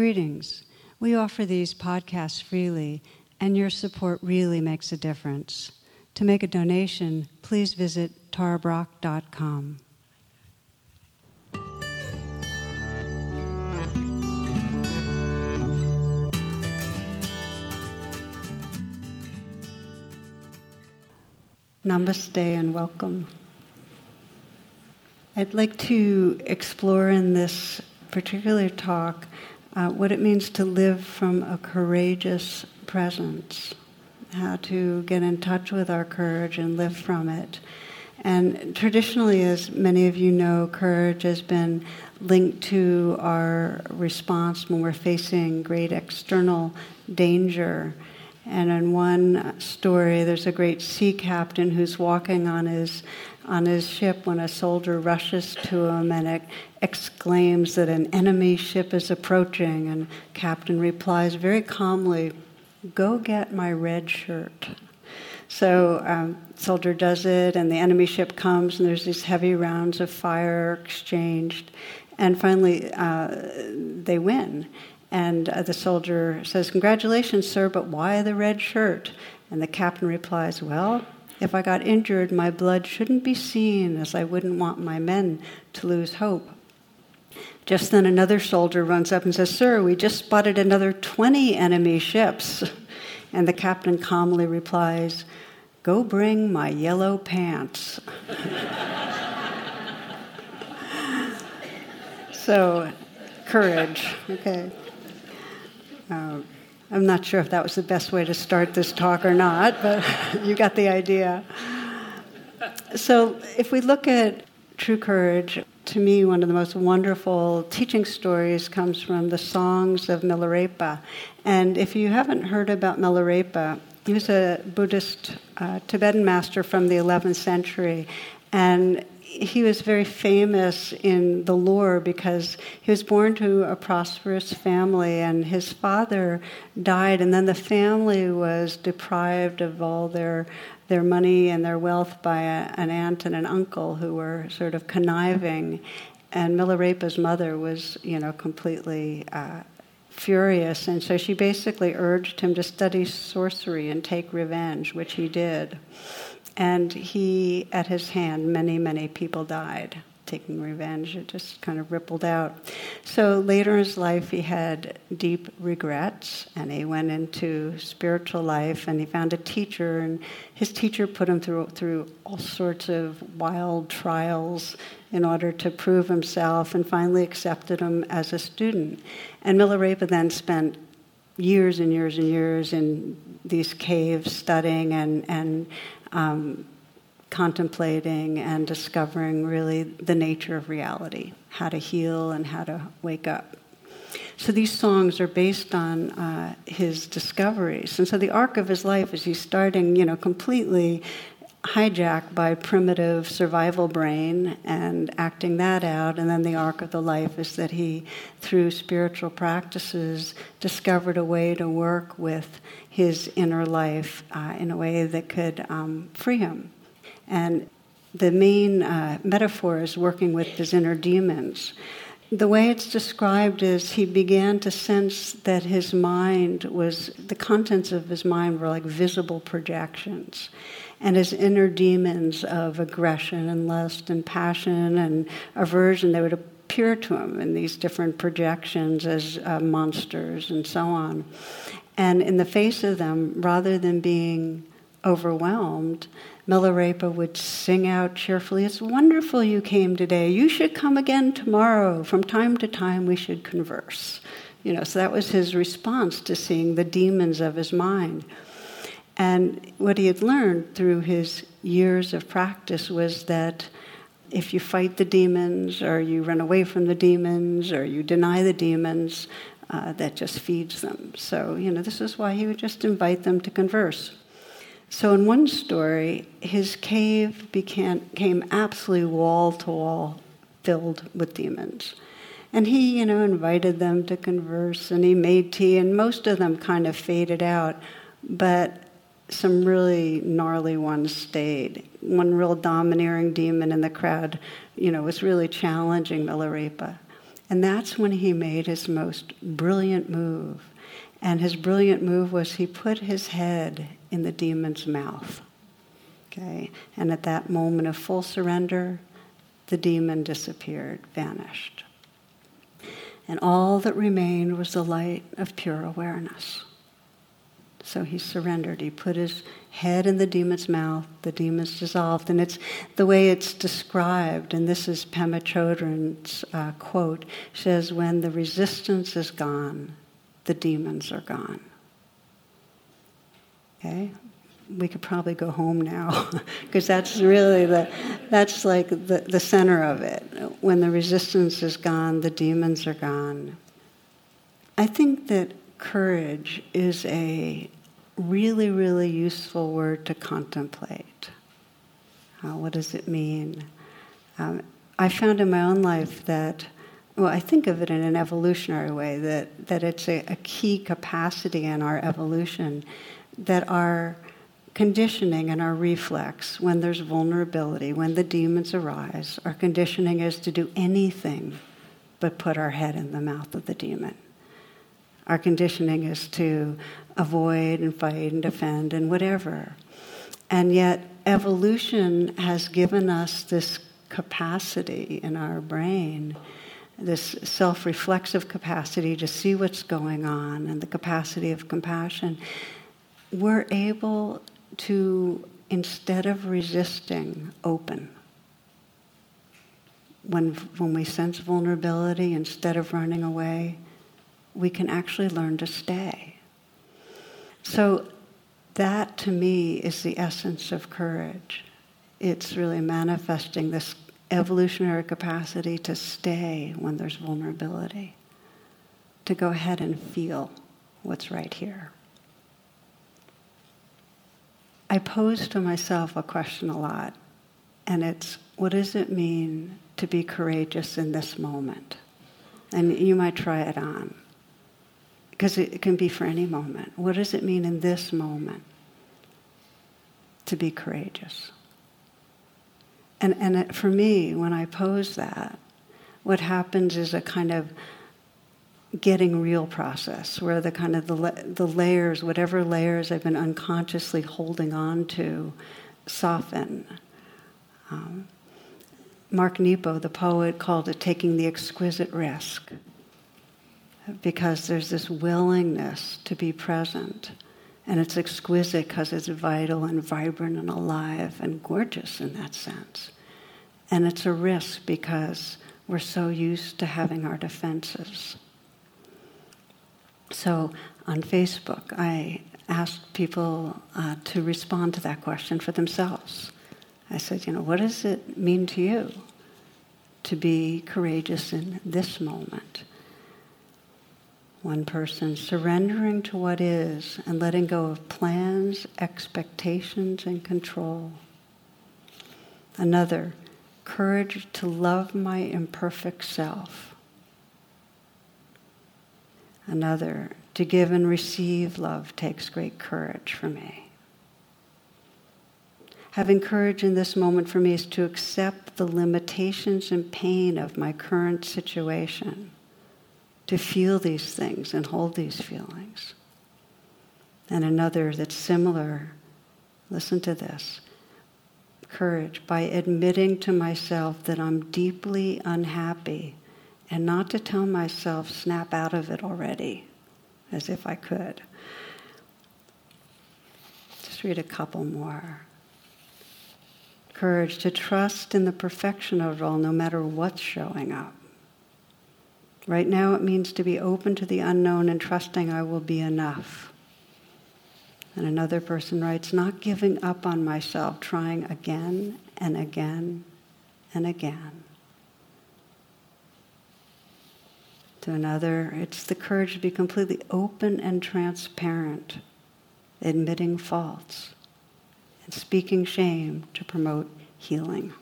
Greetings. We offer these podcasts freely, and your support really makes a difference. To make a donation, please visit tarabrach.com. Namaste and welcome. I'd like to explore in this particular talk uh, what it means to live from a courageous presence, how to get in touch with our courage and live from it. And traditionally, as many of you know, courage has been linked to our response when we're facing great external danger. And in one story, there's a great sea captain who's walking on his on his ship when a soldier rushes to him and exclaims that an enemy ship is approaching. And captain replies very calmly, "Go get my red shirt." So um, soldier does it, and the enemy ship comes, and there's these heavy rounds of fire exchanged, and finally uh, they win. And uh, the soldier says, Congratulations, sir, but why the red shirt? And the captain replies, Well, if I got injured, my blood shouldn't be seen, as I wouldn't want my men to lose hope. Just then, another soldier runs up and says, Sir, we just spotted another 20 enemy ships. And the captain calmly replies, Go bring my yellow pants. so, courage, okay. Uh, I'm not sure if that was the best way to start this talk or not, but you got the idea. So, if we look at true courage, to me, one of the most wonderful teaching stories comes from the songs of Milarepa. And if you haven't heard about Milarepa, he was a Buddhist uh, Tibetan master from the 11th century. And he was very famous in the lore because he was born to a prosperous family and his father died and then the family was deprived of all their their money and their wealth by a, an aunt and an uncle who were sort of conniving. And Milarepa's mother was you know completely uh, furious. And so she basically urged him to study sorcery and take revenge which he did and he, at his hand, many, many people died taking revenge. It just kind of rippled out. So later in his life, he had deep regrets, and he went into spiritual life, and he found a teacher, and his teacher put him through through all sorts of wild trials in order to prove himself, and finally accepted him as a student. And Milarepa then spent years and years and years in these caves studying and and um, contemplating and discovering really the nature of reality, how to heal and how to wake up. So these songs are based on uh, his discoveries. And so the arc of his life is he's starting, you know, completely hijacked by primitive survival brain and acting that out. And then the arc of the life is that he, through spiritual practices, discovered a way to work with his inner life uh, in a way that could um, free him. And the main uh, metaphor is working with his inner demons. The way it's described is he began to sense that his mind was, the contents of his mind were like visible projections and his inner demons of aggression and lust and passion and aversion, they would appear to him in these different projections as uh, monsters and so on. And in the face of them, rather than being overwhelmed, Milarepa would sing out cheerfully, It's wonderful you came today. You should come again tomorrow. From time to time, we should converse. You know, so that was his response to seeing the demons of his mind. And what he had learned through his years of practice was that if you fight the demons, or you run away from the demons, or you deny the demons, uh, that just feeds them. So, you know, this is why he would just invite them to converse. So, in one story, his cave became, became absolutely wall to wall filled with demons. And he, you know, invited them to converse and he made tea, and most of them kind of faded out. But some really gnarly ones stayed. One real domineering demon in the crowd, you know, was really challenging Milarepa. And that's when he made his most brilliant move. And his brilliant move was he put his head in the demon's mouth. Okay? And at that moment of full surrender, the demon disappeared, vanished. And all that remained was the light of pure awareness. So he surrendered. He put his head in the demon's mouth. The demon's dissolved. And it's the way it's described, and this is Pema Chodron's uh, quote, says, When the resistance is gone, the demons are gone. Okay? We could probably go home now because that's really the, that's like the, the center of it. When the resistance is gone, the demons are gone. I think that courage is a really, really useful word to contemplate. Uh, what does it mean? Um, I found in my own life that, well, I think of it in an evolutionary way, that, that it's a, a key capacity in our evolution that our conditioning and our reflex, when there's vulnerability, when the demons arise, our conditioning is to do anything but put our head in the mouth of the demon. Our conditioning is to avoid and fight and defend and whatever. And yet, evolution has given us this capacity in our brain, this self reflexive capacity to see what's going on and the capacity of compassion. We're able to, instead of resisting, open. When, when we sense vulnerability, instead of running away, we can actually learn to stay. So, that to me is the essence of courage. It's really manifesting this evolutionary capacity to stay when there's vulnerability, to go ahead and feel what's right here. I pose to myself a question a lot, and it's what does it mean to be courageous in this moment? And you might try it on because it can be for any moment. What does it mean in this moment to be courageous? And, and it, for me, when I pose that, what happens is a kind of getting real process where the kind of the, the layers, whatever layers I've been unconsciously holding on to, soften. Um, Mark Nepo, the poet, called it taking the exquisite risk because there's this willingness to be present. And it's exquisite because it's vital and vibrant and alive and gorgeous in that sense. And it's a risk because we're so used to having our defenses. So on Facebook, I asked people uh, to respond to that question for themselves. I said, you know, what does it mean to you to be courageous in this moment? One person, surrendering to what is and letting go of plans, expectations, and control. Another, courage to love my imperfect self. Another, to give and receive love takes great courage for me. Having courage in this moment for me is to accept the limitations and pain of my current situation to feel these things and hold these feelings. And another that's similar, listen to this courage by admitting to myself that I'm deeply unhappy and not to tell myself, snap out of it already, as if I could. Just read a couple more. Courage to trust in the perfection of it all, no matter what's showing up. Right now, it means to be open to the unknown and trusting I will be enough. And another person writes, not giving up on myself, trying again and again and again. To another, it's the courage to be completely open and transparent, admitting faults, and speaking shame to promote healing.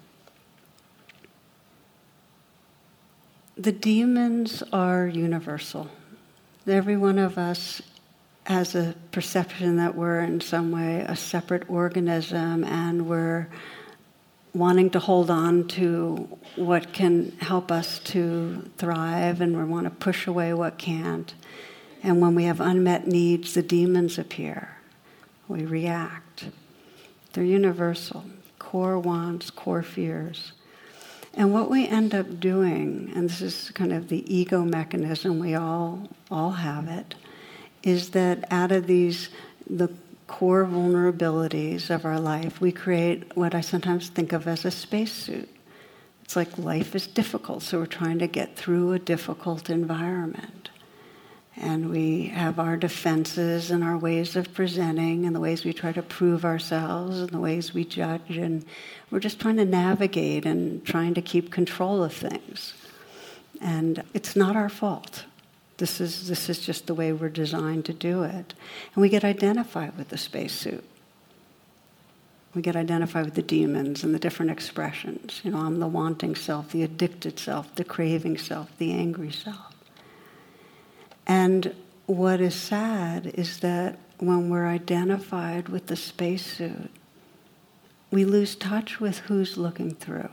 The demons are universal. Every one of us has a perception that we're in some way a separate organism and we're wanting to hold on to what can help us to thrive, and we want to push away what can't. And when we have unmet needs, the demons appear. We react. They're universal core wants, core fears. And what we end up doing, and this is kind of the ego mechanism, we all all have it, is that out of these the core vulnerabilities of our life, we create what I sometimes think of as a spacesuit. It's like life is difficult, so we're trying to get through a difficult environment. And we have our defenses and our ways of presenting and the ways we try to prove ourselves and the ways we judge. And we're just trying to navigate and trying to keep control of things. And it's not our fault. This is, this is just the way we're designed to do it. And we get identified with the spacesuit. We get identified with the demons and the different expressions. You know, I'm the wanting self, the addicted self, the craving self, the angry self. And what is sad is that when we're identified with the spacesuit, we lose touch with who's looking through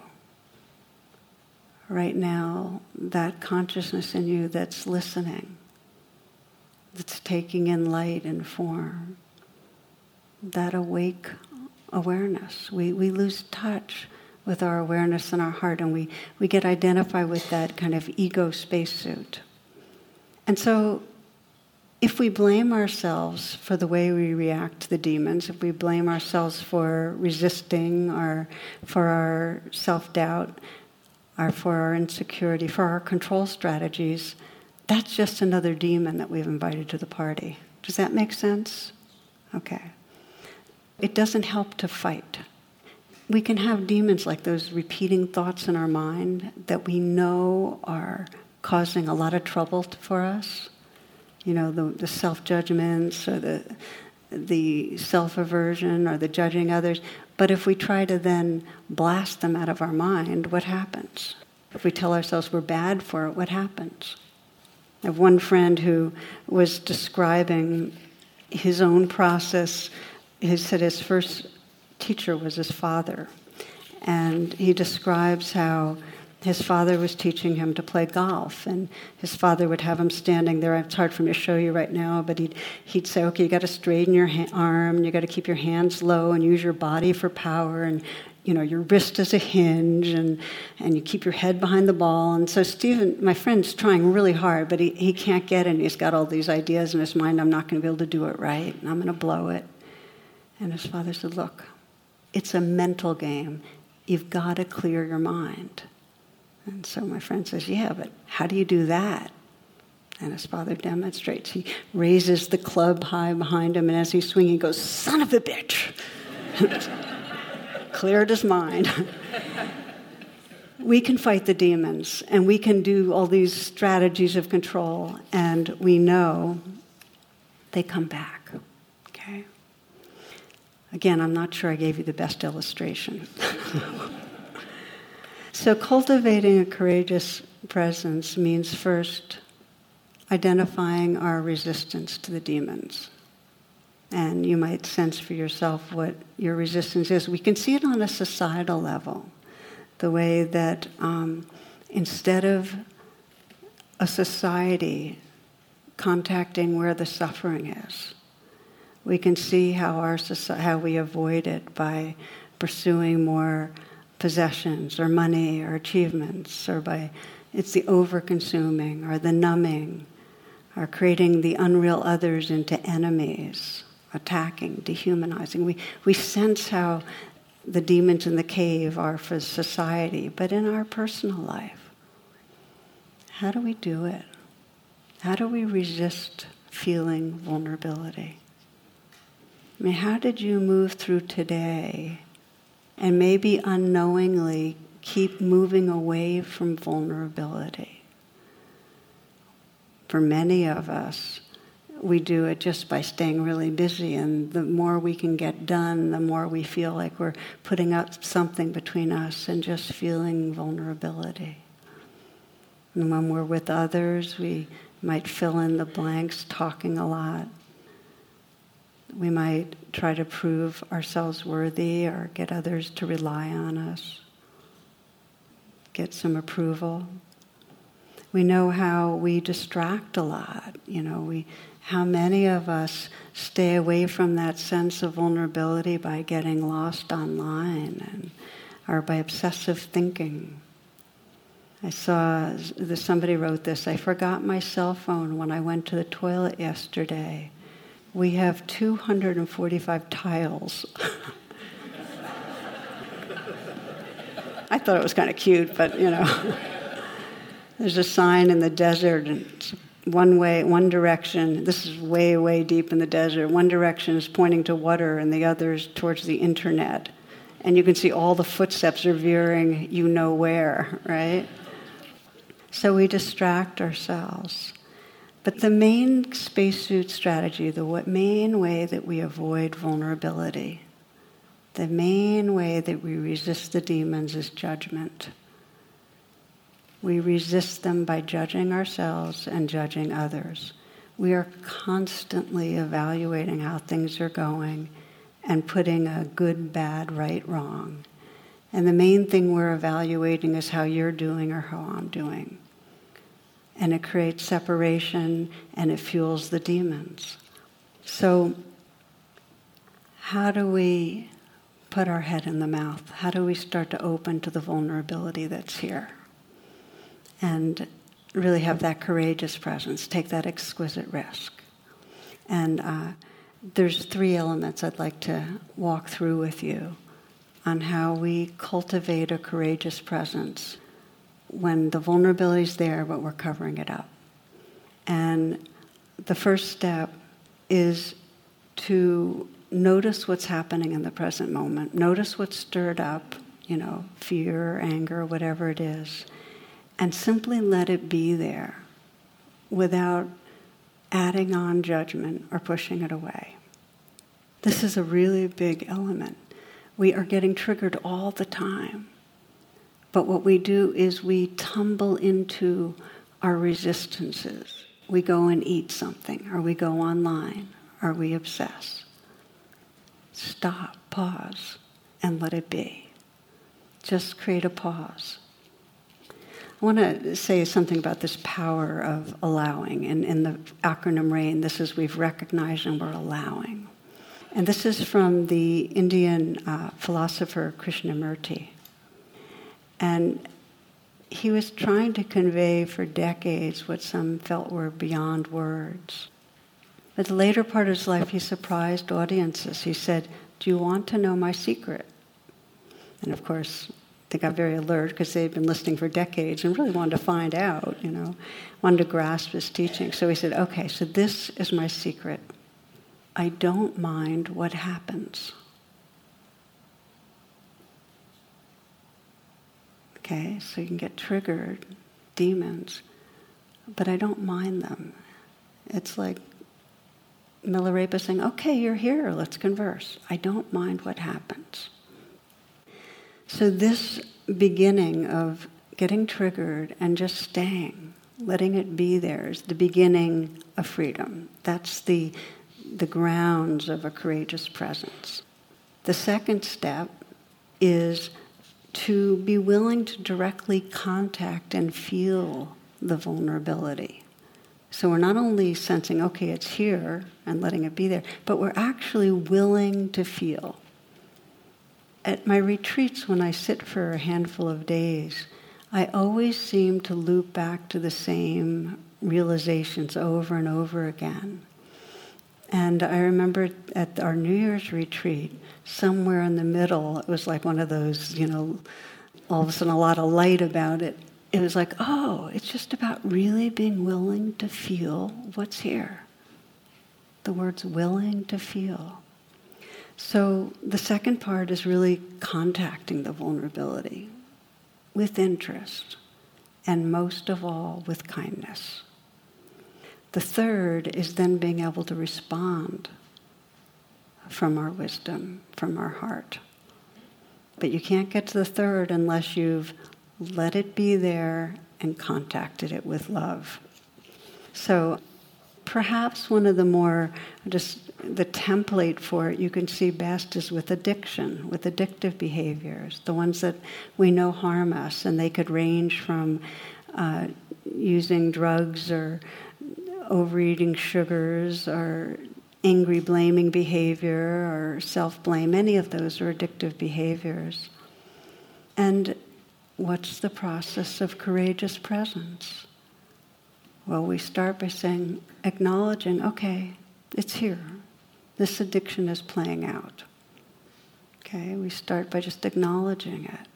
right now that consciousness in you that's listening, that's taking in light and form, that awake awareness. We, we lose touch with our awareness in our heart and we, we get identified with that kind of ego spacesuit. And so if we blame ourselves for the way we react to the demons, if we blame ourselves for resisting or for our self doubt, or for our insecurity, for our control strategies, that's just another demon that we've invited to the party. Does that make sense? Okay. It doesn't help to fight. We can have demons like those repeating thoughts in our mind that we know are causing a lot of trouble for us. You know, the, the self judgments or the, the self aversion or the judging others. But if we try to then blast them out of our mind, what happens? If we tell ourselves we're bad for it, what happens? I have one friend who was describing his own process. He said his first teacher was his father. And he describes how his father was teaching him to play golf, and his father would have him standing there. It's hard for me to show you right now, but he'd, he'd say, Okay, you got to straighten your ha- arm, you got to keep your hands low and use your body for power, and you know, your wrist as a hinge, and, and you keep your head behind the ball. And so, Stephen, my friend's trying really hard, but he, he can't get it, he's got all these ideas in his mind I'm not going to be able to do it right, and I'm going to blow it. And his father said, Look, it's a mental game. You've got to clear your mind. And so my friend says, Yeah, but how do you do that? And his father demonstrates. He raises the club high behind him, and as he's swinging, he goes, Son of a bitch! Cleared his mind. we can fight the demons, and we can do all these strategies of control, and we know they come back. Okay? Again, I'm not sure I gave you the best illustration. So, cultivating a courageous presence means first identifying our resistance to the demons. And you might sense for yourself what your resistance is. We can see it on a societal level, the way that um, instead of a society contacting where the suffering is, we can see how, our, how we avoid it by pursuing more possessions or money or achievements or by it's the over consuming or the numbing or creating the unreal others into enemies, attacking, dehumanizing. We, we sense how the demons in the cave are for society, but in our personal life, how do we do it? How do we resist feeling vulnerability? I mean, how did you move through today and maybe unknowingly keep moving away from vulnerability. For many of us, we do it just by staying really busy, and the more we can get done, the more we feel like we're putting up something between us and just feeling vulnerability. And when we're with others, we might fill in the blanks talking a lot. We might try to prove ourselves worthy or get others to rely on us, get some approval. We know how we distract a lot. You know, we, how many of us stay away from that sense of vulnerability by getting lost online and, or by obsessive thinking. I saw this, somebody wrote this I forgot my cell phone when I went to the toilet yesterday. We have 245 tiles. I thought it was kind of cute, but you know. There's a sign in the desert, and one way, one direction. This is way, way deep in the desert. One direction is pointing to water, and the other is towards the internet. And you can see all the footsteps are veering, you know where, right? So we distract ourselves. But the main spacesuit strategy, the main way that we avoid vulnerability, the main way that we resist the demons is judgment. We resist them by judging ourselves and judging others. We are constantly evaluating how things are going and putting a good, bad, right, wrong. And the main thing we're evaluating is how you're doing or how I'm doing and it creates separation and it fuels the demons. So, how do we put our head in the mouth? How do we start to open to the vulnerability that's here? And really have that courageous presence, take that exquisite risk. And uh, there's three elements I'd like to walk through with you on how we cultivate a courageous presence when the vulnerability is there, but we're covering it up. And the first step is to notice what's happening in the present moment. Notice what's stirred up, you know, fear, anger, whatever it is, and simply let it be there without adding on judgment or pushing it away. This is a really big element. We are getting triggered all the time. But what we do is we tumble into our resistances. We go and eat something, or we go online, or we obsess. Stop, pause, and let it be. Just create a pause. I want to say something about this power of allowing. And in the acronym RAIN, this is we've recognized and we're allowing. And this is from the Indian uh, philosopher Krishnamurti. And he was trying to convey for decades what some felt were beyond words. But the later part of his life, he surprised audiences. He said, Do you want to know my secret? And of course, they got very alert because they'd been listening for decades and really wanted to find out, you know, wanted to grasp his teaching. So he said, Okay, so this is my secret. I don't mind what happens. Okay, so you can get triggered, demons, but I don't mind them. It's like Milarepa saying, okay, you're here, let's converse. I don't mind what happens. So, this beginning of getting triggered and just staying, letting it be there, is the beginning of freedom. That's the, the grounds of a courageous presence. The second step is to be willing to directly contact and feel the vulnerability. So we're not only sensing, okay, it's here and letting it be there, but we're actually willing to feel. At my retreats, when I sit for a handful of days, I always seem to loop back to the same realizations over and over again. And I remember at our New Year's retreat, somewhere in the middle, it was like one of those, you know, all of a sudden a lot of light about it. It was like, oh, it's just about really being willing to feel what's here. The word's willing to feel. So the second part is really contacting the vulnerability with interest, and most of all, with kindness. The third is then being able to respond from our wisdom, from our heart. But you can't get to the third unless you've let it be there and contacted it with love. So, perhaps one of the more, just the template for it you can see best is with addiction, with addictive behaviors, the ones that we know harm us, and they could range from uh, using drugs or overeating sugars or angry blaming behavior or self blame. Any of those are addictive behaviors. And what's the process of courageous presence? Well, we start by saying, acknowledging, okay, it's here. This addiction is playing out. Okay, we start by just acknowledging it.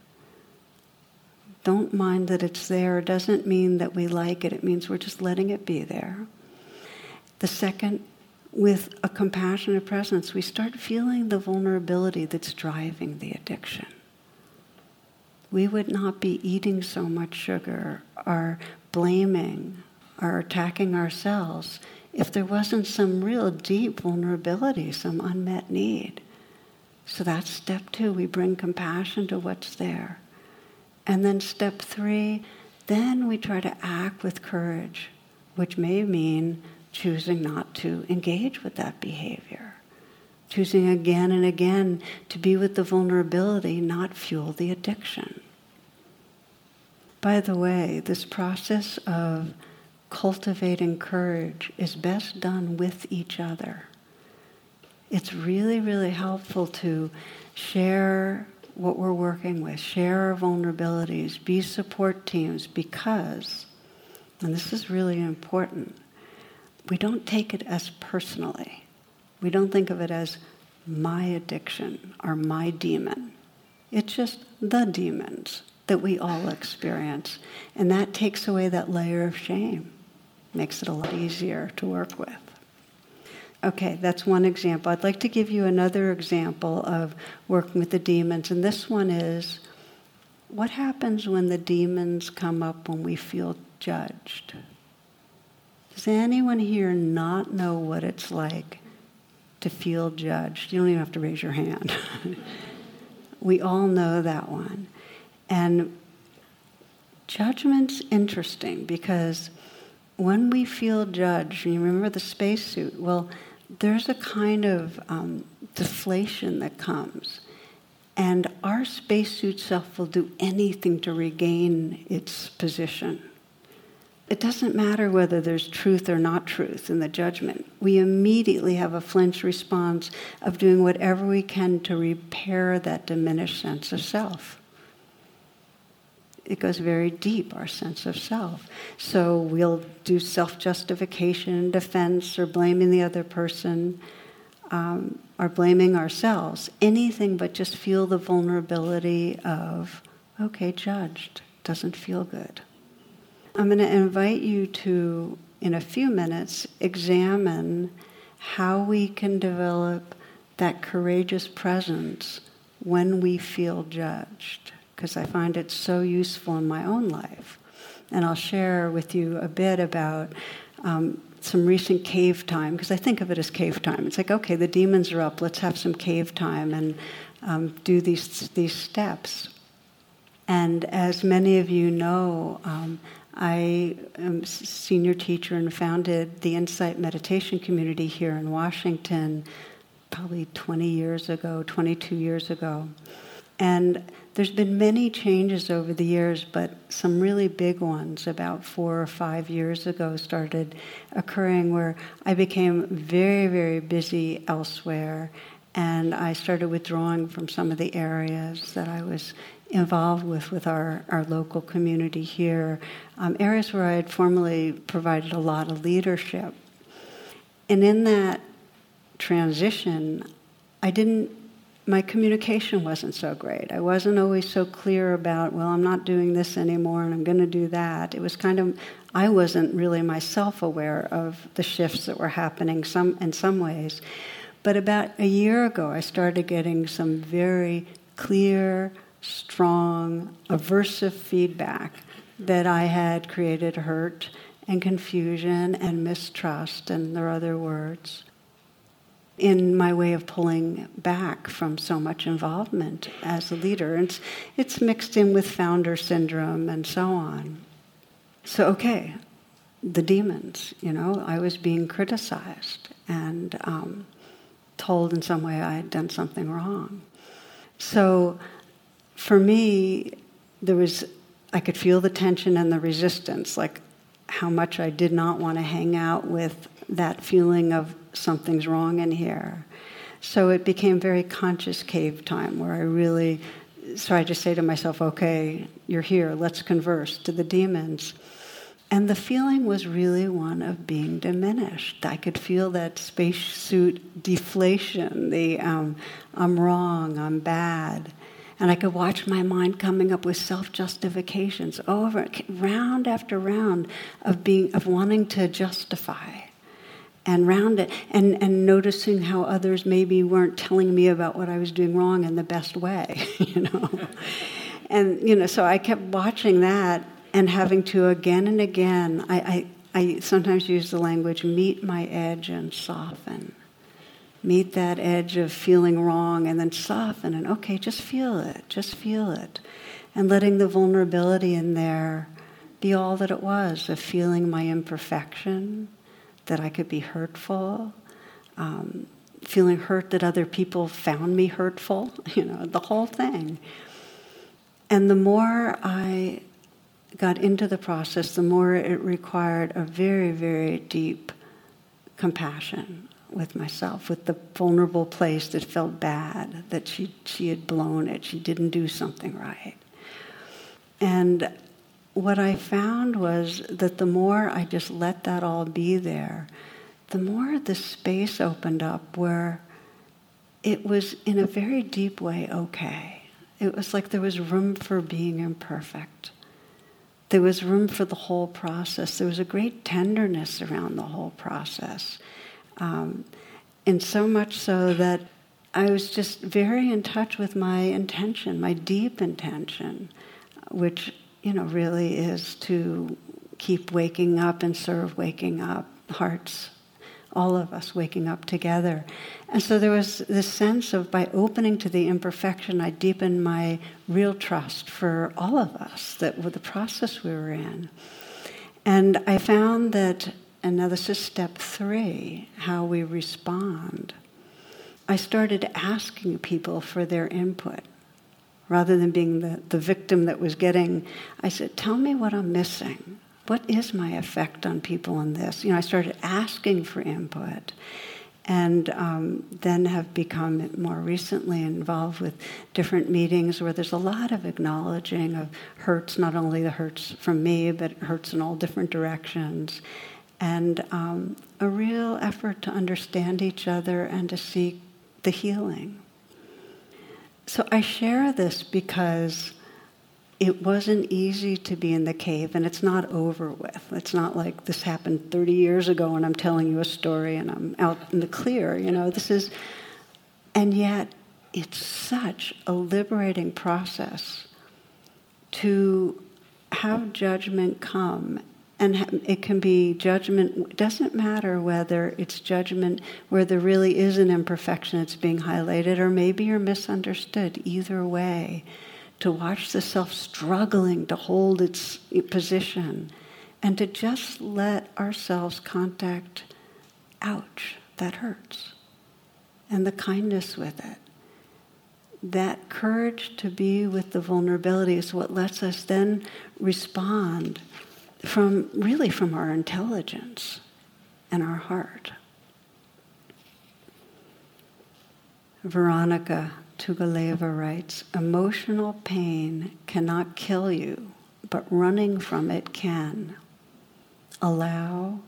Don't mind that it's there. It doesn't mean that we like it, it means we're just letting it be there. The second, with a compassionate presence, we start feeling the vulnerability that's driving the addiction. We would not be eating so much sugar or blaming or attacking ourselves if there wasn't some real deep vulnerability, some unmet need. So that's step two. We bring compassion to what's there. And then step three, then we try to act with courage, which may mean choosing not to engage with that behavior. Choosing again and again to be with the vulnerability, not fuel the addiction. By the way, this process of cultivating courage is best done with each other. It's really, really helpful to share what we're working with, share our vulnerabilities, be support teams because, and this is really important, we don't take it as personally. We don't think of it as my addiction or my demon. It's just the demons that we all experience. And that takes away that layer of shame makes it a lot easier to work with. Okay, that's one example. I'd like to give you another example of working with the demons, and this one is what happens when the demons come up when we feel judged? Does anyone here not know what it's like to feel judged? You don't even have to raise your hand. we all know that one. And judgment's interesting because when we feel judged, you remember the spacesuit, well, there's a kind of um, deflation that comes. And our spacesuit self will do anything to regain its position. It doesn't matter whether there's truth or not truth in the judgment. We immediately have a flinch response of doing whatever we can to repair that diminished sense of self it goes very deep, our sense of self. So we'll do self justification, defense, or blaming the other person, um, or blaming ourselves. Anything but just feel the vulnerability of, okay, judged, doesn't feel good. I'm going to invite you to, in a few minutes, examine how we can develop that courageous presence when we feel judged because I find it so useful in my own life. And I'll share with you a bit about um, some recent cave time, because I think of it as cave time. It's like, okay, the demons are up, let's have some cave time and um, do these, these steps. And as many of you know, um, I am senior teacher and founded the Insight Meditation Community here in Washington probably 20 years ago, 22 years ago. And there's been many changes over the years, but some really big ones about four or five years ago started occurring where I became very, very busy elsewhere, and I started withdrawing from some of the areas that I was involved with with our, our local community here, um, areas where I had formerly provided a lot of leadership. And in that transition, I didn't my communication wasn't so great. I wasn't always so clear about, well, I'm not doing this anymore and I'm going to do that. It was kind of, I wasn't really myself aware of the shifts that were happening some, in some ways. But about a year ago, I started getting some very clear, strong, aversive feedback that I had created hurt and confusion and mistrust, and there are other words in my way of pulling back from so much involvement as a leader. And it's, it's mixed in with founder syndrome and so on. So, okay, the demons. You know, I was being criticized and um, told in some way I had done something wrong. So for me, there was I could feel the tension and the resistance, like how much I did not want to hang out with that feeling of something's wrong in here. So it became very conscious cave time where I really so I just say to myself, okay, you're here, let's converse to the demons. And the feeling was really one of being diminished. I could feel that spacesuit deflation, the um, I'm wrong, I'm bad. And I could watch my mind coming up with self justifications over, round after round of being, of wanting to justify and round it and, and noticing how others maybe weren't telling me about what I was doing wrong in the best way, you know. and you know, so I kept watching that and having to again and again, I, I, I sometimes use the language meet my edge and soften. Meet that edge of feeling wrong and then soften and okay, just feel it, just feel it. And letting the vulnerability in there be all that it was of feeling my imperfection, that I could be hurtful, um, feeling hurt that other people found me hurtful, you know, the whole thing. And the more I got into the process, the more it required a very, very deep compassion with myself, with the vulnerable place that felt bad, that she, she had blown it, she didn't do something right. And what I found was that the more I just let that all be there, the more the space opened up where it was in a very deep way okay. It was like there was room for being imperfect. There was room for the whole process. There was a great tenderness around the whole process. Um, and so much so that I was just very in touch with my intention, my deep intention, which you know, really is to keep waking up and serve waking up hearts, all of us waking up together. And so there was this sense of by opening to the imperfection, I deepened my real trust for all of us, that with the process we were in. And I found that, and now this is step three, how we respond. I started asking people for their input rather than being the, the victim that was getting, I said, Tell me what I'm missing. What is my effect on people in this? You know, I started asking for input and um, then have become more recently involved with different meetings where there's a lot of acknowledging of hurts, not only the hurts from me, but hurts in all different directions, and um, a real effort to understand each other and to seek the healing. So I share this because it wasn't easy to be in the cave and it's not over with. It's not like this happened 30 years ago and I'm telling you a story and I'm out in the clear, you know. This is and yet it's such a liberating process to have judgment come and it can be judgment it doesn't matter whether it's judgment where there really is an imperfection that's being highlighted or maybe you're misunderstood. Either way to watch the self struggling to hold its position and to just let ourselves contact ouch that hurts. And the kindness with it. That courage to be with the vulnerability is what lets us then respond from really from our intelligence and our heart. Vironika Tugaleva writes Emotional pain cannot kill you, but running from it can. Allow,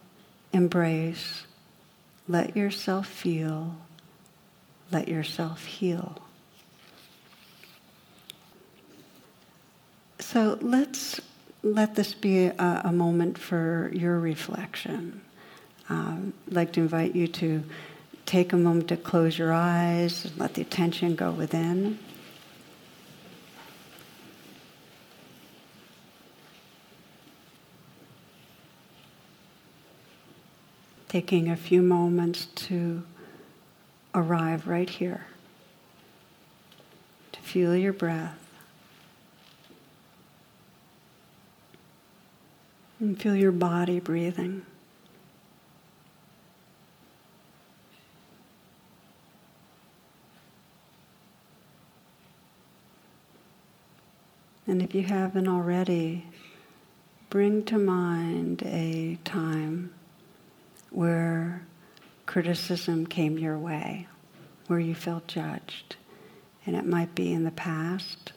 embrace, let yourself feel, let yourself heal. So let's let this be a, a moment for your reflection. Um, I'd like to invite you to take a moment to close your eyes and let the attention go within. Taking a few moments to arrive right here, to feel your breath. And feel your body breathing. And if you haven't already, bring to mind a time where criticism came your way, where you felt judged. And it might be in the past,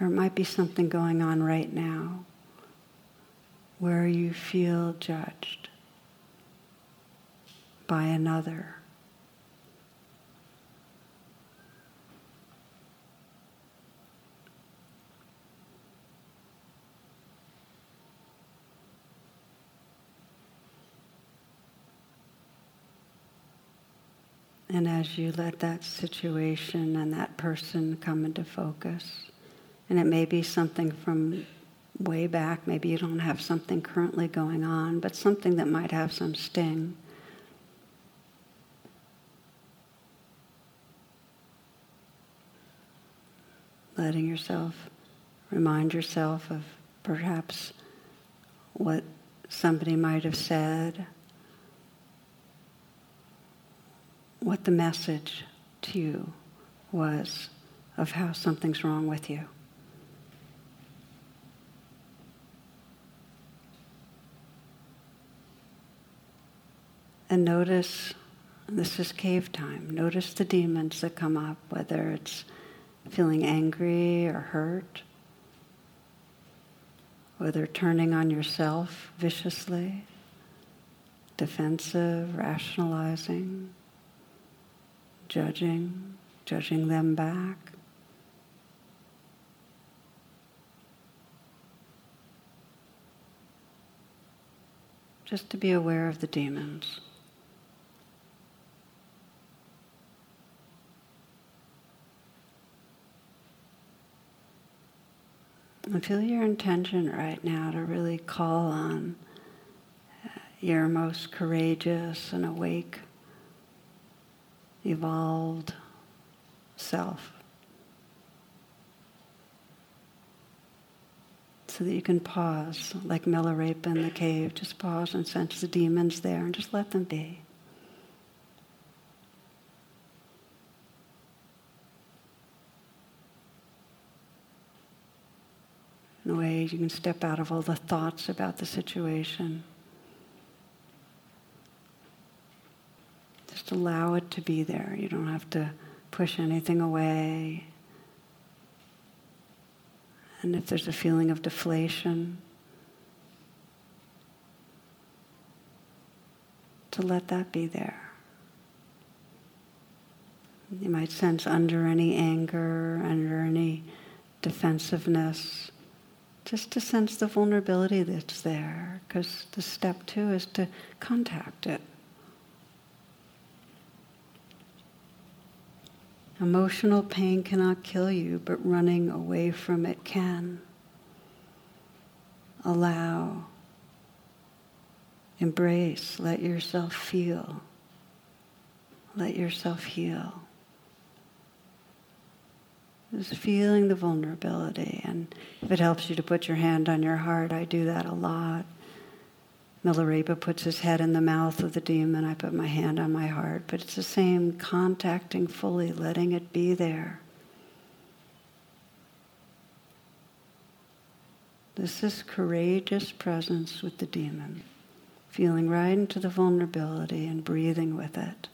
or it might be something going on right now where you feel judged by another. And as you let that situation and that person come into focus, and it may be something from way back, maybe you don't have something currently going on, but something that might have some sting. Letting yourself remind yourself of perhaps what somebody might have said what the message to you was of how something's wrong with you. And notice, this is cave time, notice the demons that come up, whether it's feeling angry or hurt, whether turning on yourself viciously, defensive, rationalizing judging, judging them back. Just to be aware of the demons. And feel your intention right now to really call on uh, your most courageous and awake evolved self. So that you can pause, like Milarepa in the cave, just pause and sense the demons there and just let them be. In a way, you can step out of all the thoughts about the situation. Just allow it to be there. You don't have to push anything away. And if there's a feeling of deflation, to let that be there. You might sense under any anger, under any defensiveness, just to sense the vulnerability that's there, because the step two is to contact it. Emotional pain cannot kill you, but running away from it can. Allow, embrace, let yourself feel, let yourself heal. Just feeling the vulnerability. And if it helps you to put your hand on your heart, I do that a lot. Milarepa puts his head in the mouth of the demon. I put my hand on my heart. But it's the same contacting fully, letting it be there. This is courageous presence with the demon, feeling right into the vulnerability and breathing with it.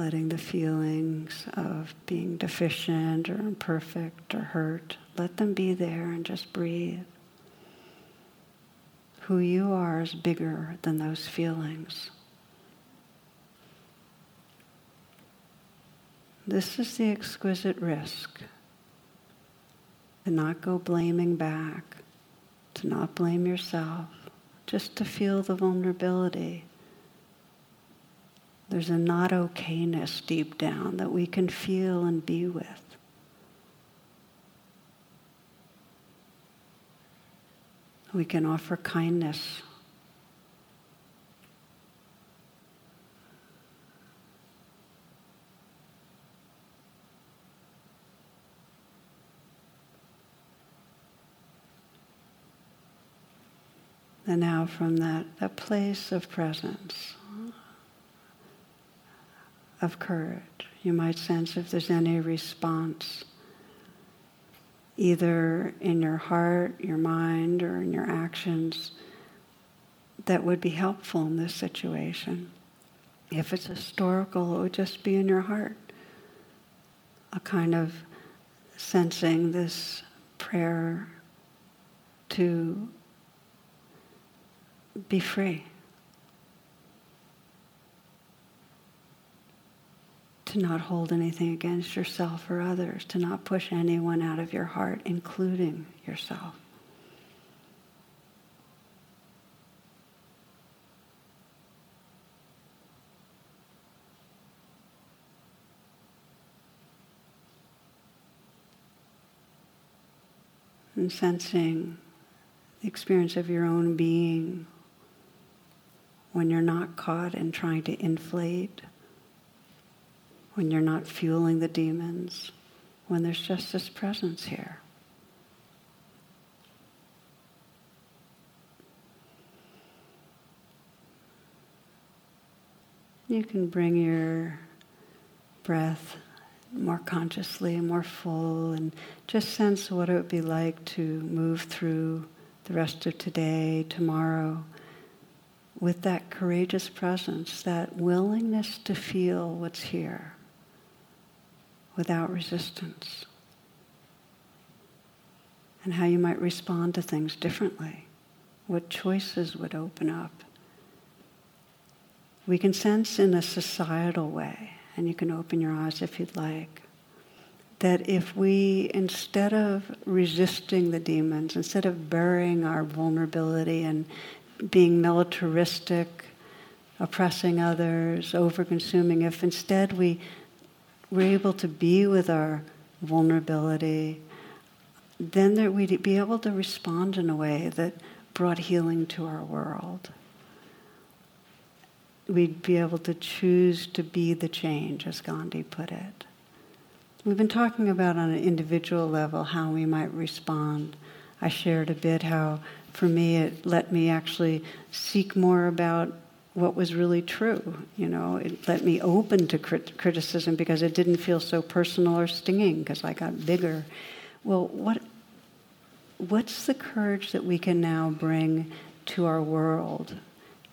Letting the feelings of being deficient or imperfect or hurt, let them be there and just breathe. Who you are is bigger than those feelings. This is the exquisite risk to not go blaming back, to not blame yourself, just to feel the vulnerability there's a not okayness deep down that we can feel and be with. We can offer kindness. And now, from that, that place of presence, of courage, you might sense if there's any response, either in your heart, your mind, or in your actions, that would be helpful in this situation. If it's historical, it would just be in your heart, a kind of sensing this prayer to be free. To not hold anything against yourself or others, to not push anyone out of your heart, including yourself. And sensing the experience of your own being when you're not caught in trying to inflate, when you're not fueling the demons, when there's just this presence here. You can bring your breath more consciously and more full and just sense what it would be like to move through the rest of today, tomorrow, with that courageous presence, that willingness to feel what's here without resistance, and how you might respond to things differently, what choices would open up. We can sense in a societal way, and you can open your eyes if you'd like, that if we, instead of resisting the demons, instead of burying our vulnerability and being militaristic, oppressing others, over consuming, if instead we were able to be with our vulnerability, then there, we'd be able to respond in a way that brought healing to our world. We'd be able to choose to be the change, as Gandhi put it. We've been talking about on an individual level how we might respond. I shared a bit how, for me, it let me actually seek more about what was really true. You know, it let me open to crit- criticism because it didn't feel so personal or stinging because I got bigger. Well, what what's the courage that we can now bring to our world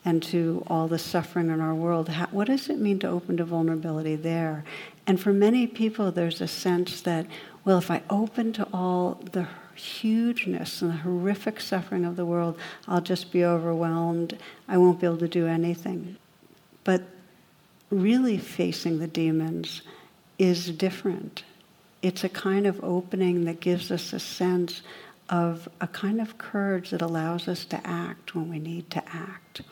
and to all the suffering in our world? How, what does it mean to open to vulnerability there? And for many people, there's a sense that, well, if I open to all the hugeness and the horrific suffering of the world, I'll just be overwhelmed. I won't be able to do anything. But really facing the demons is different. It's a kind of opening that gives us a sense of a kind of courage that allows us to act when we need to act.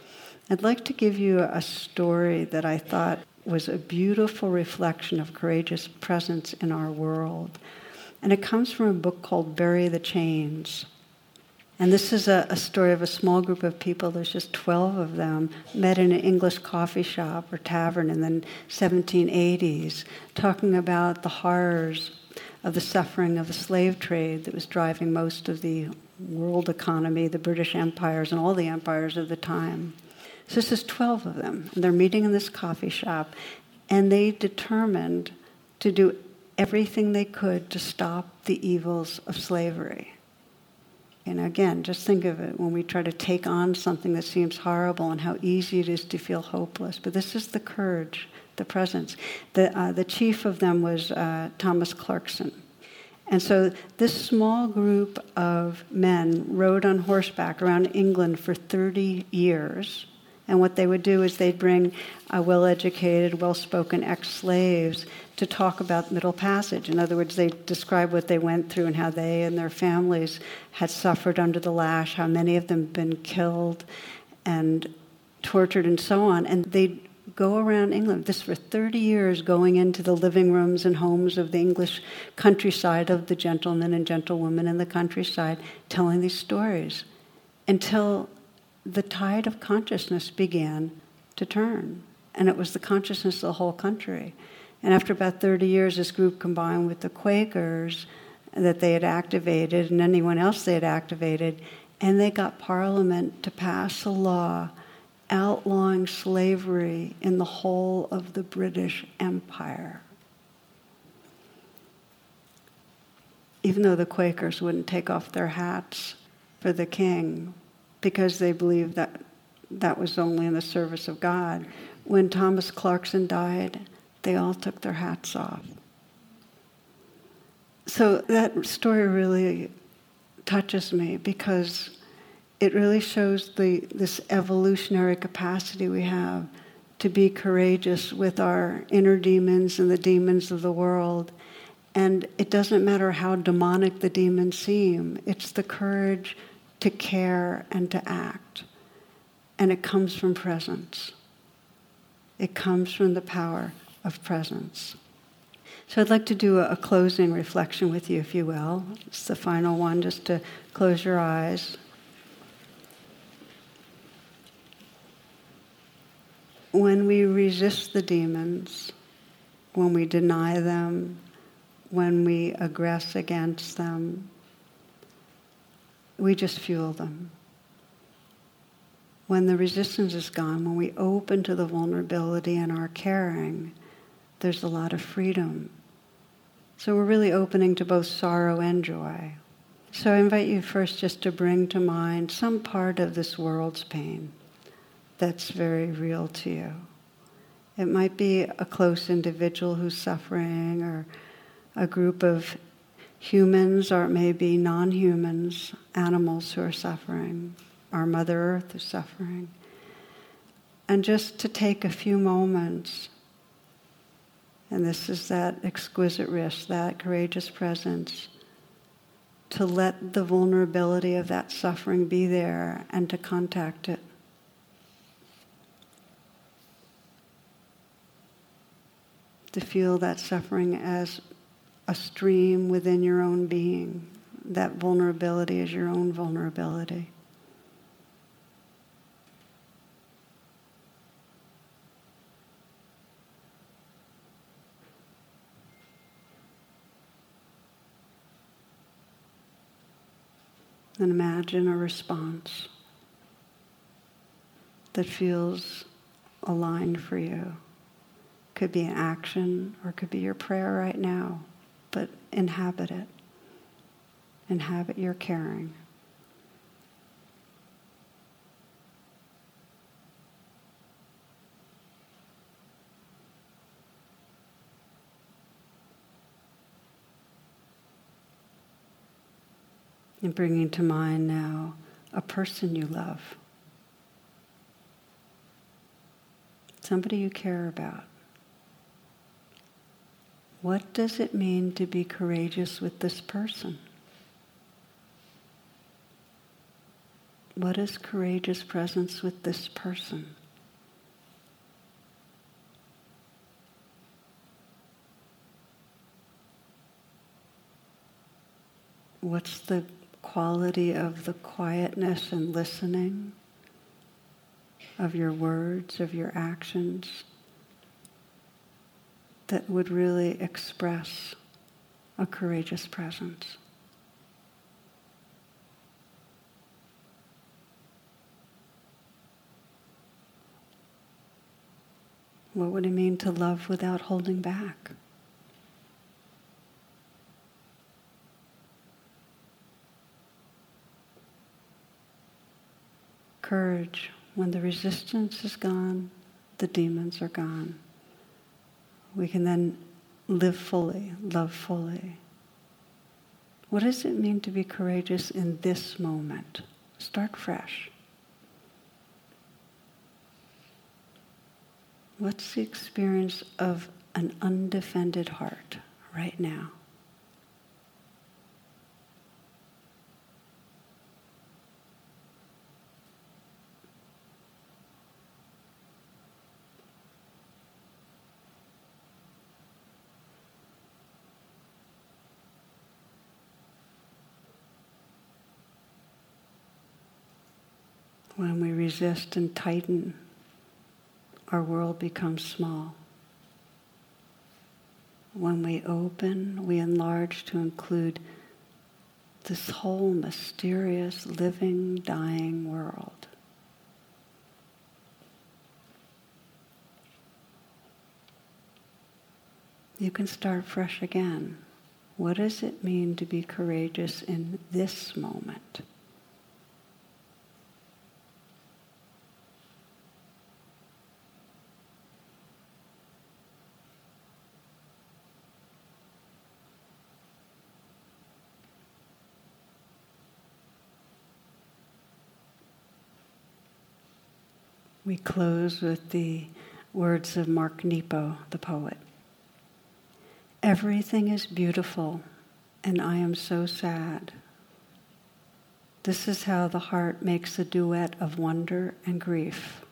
I'd like to give you a story that I thought was a beautiful reflection of courageous presence in our world. And it comes from a book called Bury the Chains. And this is a, a, story of a small group of people, there's just 12 of them, met in an English coffee shop or tavern in the 1780s, talking about the horrors of the suffering of the slave trade that was driving most of the world economy, the British empires, and all the empires of the time. So this is 12 of them. And they're meeting in this coffee shop, and they determined to do everything they could to stop the evils of slavery. And again, just think of it when we try to take on something that seems horrible and how easy it is to feel hopeless. But this is the courage, the presence. The, uh, the chief of them was uh, Thomas Clarkson. And so this small group of men rode on horseback around England for 30 years and what they would do is they'd bring uh, well educated, well spoken ex slaves to talk about Middle Passage. In other words, they describe what they went through and how they and their families had suffered under the lash, how many of them had been killed and tortured and so on. And they'd go around England, this for 30 years, going into the living rooms and homes of the English countryside, of the gentlemen and gentlewomen in the countryside, telling these stories until the tide of consciousness began to turn. And it was the consciousness of the whole country. And after about 30 years, this group combined with the Quakers that they had activated and anyone else they had activated, And they got Parliament to pass a law outlawing slavery in the whole of the British Empire. Even though the Quakers wouldn't take off their hats for the king because they believed that that was only in the service of God. When Thomas Clarkson died, they all took their hats off. So that story really touches me because it really shows the, this evolutionary capacity we have to be courageous with our inner demons and the demons of the world. And it doesn't matter how demonic the demons seem, it's the courage to care and to act. And it comes from presence, it comes from the power of presence. So I'd like to do a, closing reflection with you, if you will. It's the final one, just to close your eyes. when we resist the demons, when we deny them, when we aggress against them, we just fuel them. When the resistance is gone, when we open to the vulnerability in our caring, there's a lot of freedom. So we're really opening to both sorrow and joy. So I invite you first just to bring to mind some part of this world's pain that's very real to you. It might be a close individual who's suffering, or a group of humans, or it may be non humans, animals who are suffering, our Mother Earth is suffering. And just to take a few moments, and this is that exquisite risk, that courageous presence, to let the vulnerability of that suffering be there and to contact it. to feel that suffering as a stream within your own being. That vulnerability is your own vulnerability. And imagine a response that feels aligned for you. Could be an action or could be your prayer right now, but inhabit it. Inhabit your caring. And bringing to mind now a person you love, somebody you care about. What does it mean to be courageous with this person? What is courageous presence with this person? What's the quality of the quietness and listening of your words, of your actions? that would really express a courageous presence. What would it mean to love without holding back? Courage. When the resistance is gone, the demons are gone we can then live fully, love fully. What does it mean to be courageous in this moment? Start fresh. What's the experience of an undefended heart right now? When we resist and tighten, our world becomes small. When we open, we enlarge to include this whole mysterious, living, dying world. You can start fresh again. What does it mean to be courageous in this moment? We close with the words of Mark Nepo, the poet. Everything is beautiful, and I am so sad. This is how the heart makes a duet of wonder and grief.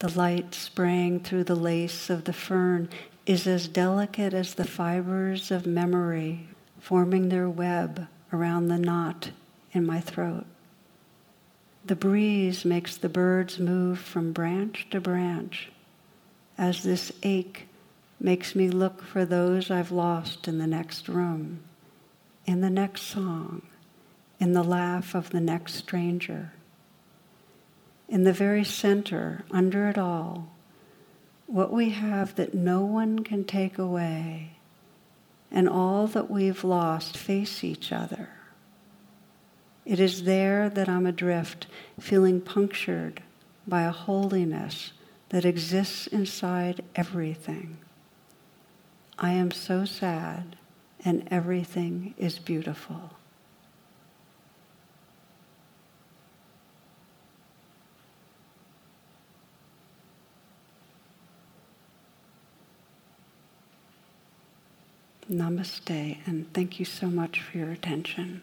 The light spraying through the lace of the fern is as delicate as the fibers of memory forming their web around the knot in my throat. The breeze makes the birds move from branch to branch as this ache makes me look for those I've lost in the next room, in the next song, in the laugh of the next stranger. In the very center, under it all, what we have that no one can take away, and all that we've lost face each other. It is there that I'm adrift, feeling punctured by a holiness that exists inside everything. I am so sad, and everything is beautiful. Namaste, and thank you so much for your attention.